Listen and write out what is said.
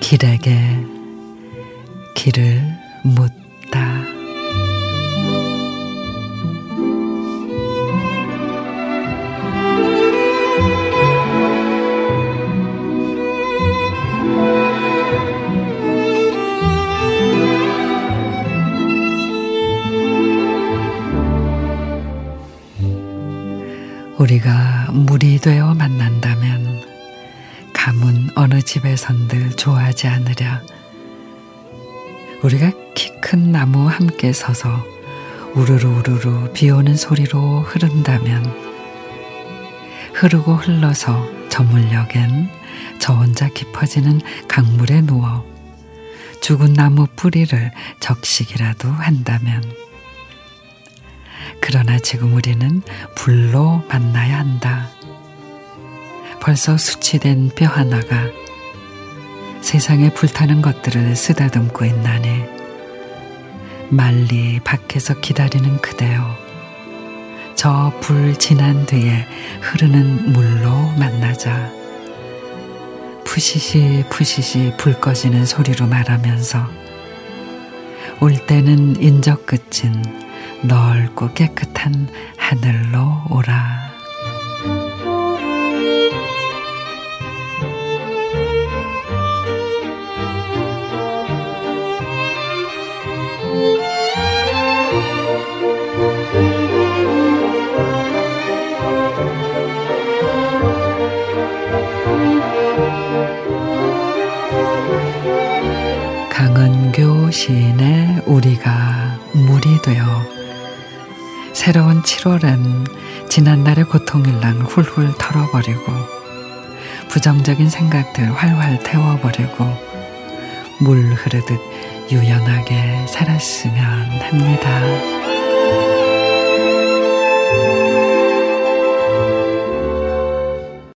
길에게 길을 묻 우리가 물이 되어 만난다면 가문 어느 집에선들 좋아하지 않으랴. 우리가 키 큰 나무 함께 서서 우르르 우르르 비 오는 소리로 흐른다면 흐르고 흘러서 저 물녘엔 저 혼자 깊어지는 강물에 누워 죽은 나무 뿌리를 적식이라도 한다면 그러나 지금 우리는 불로 만나야 한다. 벌써 수치된 뼈 하나가 세상에 불타는 것들을 쓰다듬고 있나니 말리 밖에서 기다리는 그대여 저 불 지난 뒤에 흐르는 물로 만나자 푸시시 푸시시 불 꺼지는 소리로 말하면서 올 때는 인적 끝인 넓고 깨끗한 하늘로 오라. 강은교 시인의 우리가 물이 되어 새로운 7월엔 지난날의 고통일랑 훌훌 털어버리고 부정적인 생각들 활활 태워버리고 물 흐르듯 유연하게 살았으면 합니다.